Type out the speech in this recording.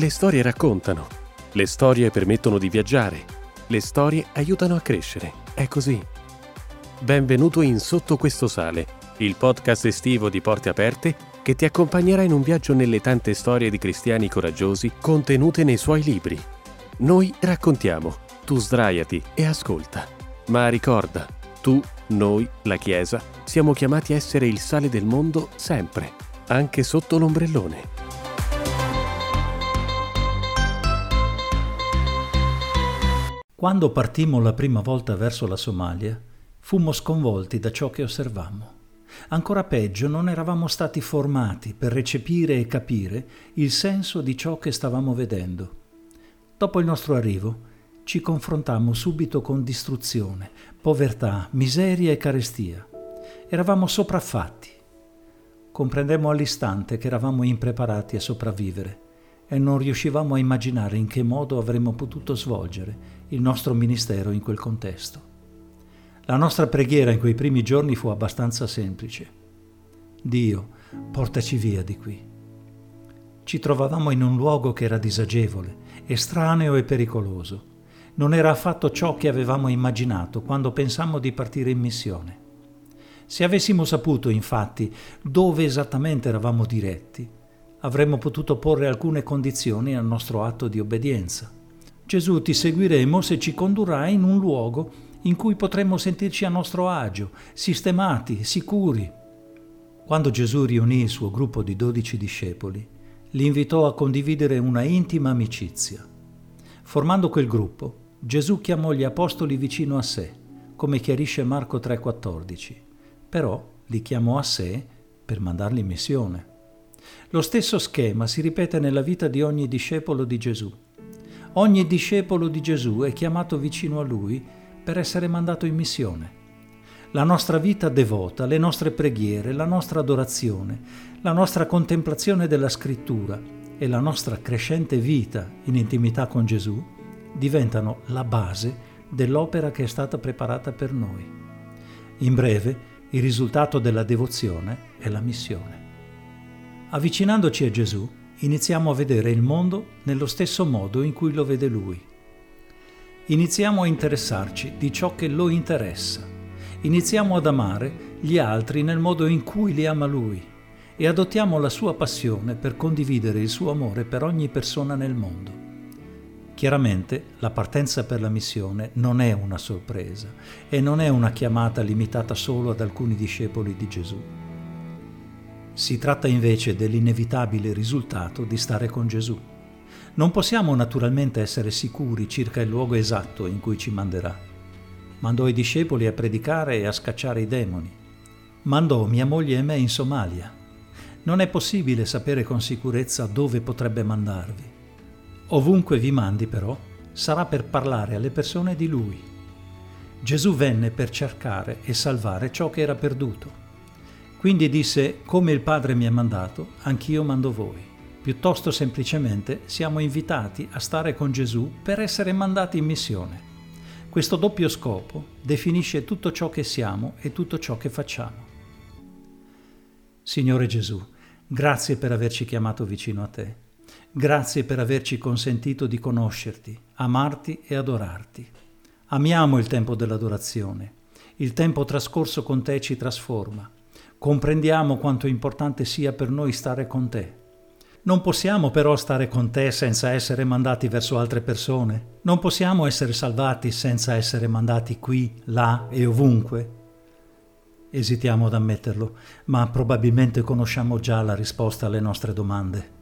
Le storie raccontano, le storie permettono di viaggiare, le storie aiutano a crescere. È così. Benvenuto in Sotto questo sale, il podcast estivo di Porte Aperte che ti accompagnerà in un viaggio nelle tante storie di cristiani coraggiosi contenute nei suoi libri. Noi raccontiamo, tu sdraiati e ascolta. Ma ricorda, tu, noi, la Chiesa, siamo chiamati a essere il sale del mondo sempre, anche sotto l'ombrellone. Quando partimmo la prima volta verso la Somalia, fummo sconvolti da ciò che osservammo. Ancora peggio, non eravamo stati formati per recepire e capire il senso di ciò che stavamo vedendo. Dopo il nostro arrivo, ci confrontammo subito con distruzione, povertà, miseria e carestia. Eravamo sopraffatti. Comprendemmo all'istante che eravamo impreparati a sopravvivere e non riuscivamo a immaginare in che modo avremmo potuto svolgere il nostro ministero in quel contesto. La nostra preghiera in quei primi giorni fu abbastanza semplice. Dio, portaci via di qui. Ci trovavamo in un luogo che era disagevole, estraneo e pericoloso. Non era affatto ciò che avevamo immaginato quando pensammo di partire in missione. Se avessimo saputo, infatti, dove esattamente eravamo diretti, avremmo potuto porre alcune condizioni al nostro atto di obbedienza. Gesù ti seguiremo se ci condurrai in un luogo in cui potremmo sentirci a nostro agio, sistemati, sicuri. Quando Gesù riunì il suo gruppo di dodici discepoli, li invitò a condividere una intima amicizia. Formando quel gruppo, Gesù chiamò gli apostoli vicino a sé, come chiarisce Marco 3:14, però li chiamò a sé per mandarli in missione. Lo stesso schema si ripete nella vita di ogni discepolo di Gesù. Ogni discepolo di Gesù è chiamato vicino a lui per essere mandato in missione. La nostra vita devota, le nostre preghiere, la nostra adorazione, la nostra contemplazione della scrittura e la nostra crescente vita in intimità con Gesù diventano la base dell'opera che è stata preparata per noi. In breve, il risultato della devozione è la missione. Avvicinandoci a Gesù, iniziamo a vedere il mondo nello stesso modo in cui lo vede Lui. Iniziamo a interessarci di ciò che lo interessa. Iniziamo ad amare gli altri nel modo in cui li ama Lui e adottiamo la sua passione per condividere il suo amore per ogni persona nel mondo. Chiaramente la partenza per la missione non è una sorpresa e non è una chiamata limitata solo ad alcuni discepoli di Gesù. Si tratta invece dell'inevitabile risultato di stare con Gesù. Non possiamo naturalmente essere sicuri circa il luogo esatto in cui ci manderà. Mandò i discepoli a predicare e a scacciare i demoni. Mandò mia moglie e me in Somalia. Non è possibile sapere con sicurezza dove potrebbe mandarvi. Ovunque vi mandi però, sarà per parlare alle persone di Lui. Gesù venne per cercare e salvare ciò che era perduto. Quindi disse, come il Padre mi ha mandato, anch'io mando voi. Piuttosto semplicemente siamo invitati a stare con Gesù per essere mandati in missione. Questo doppio scopo definisce tutto ciò che siamo e tutto ciò che facciamo. Signore Gesù, grazie per averci chiamato vicino a te. Grazie per averci consentito di conoscerti, amarti e adorarti. Amiamo il tempo dell'adorazione. Il tempo trascorso con te ci trasforma comprendiamo quanto importante sia per noi stare con te. Non possiamo però stare con te senza essere mandati verso altre persone. Non possiamo essere salvati senza essere mandati qui, là e ovunque. Esitiamo ad ammetterlo, ma probabilmente conosciamo già la risposta alle nostre domande.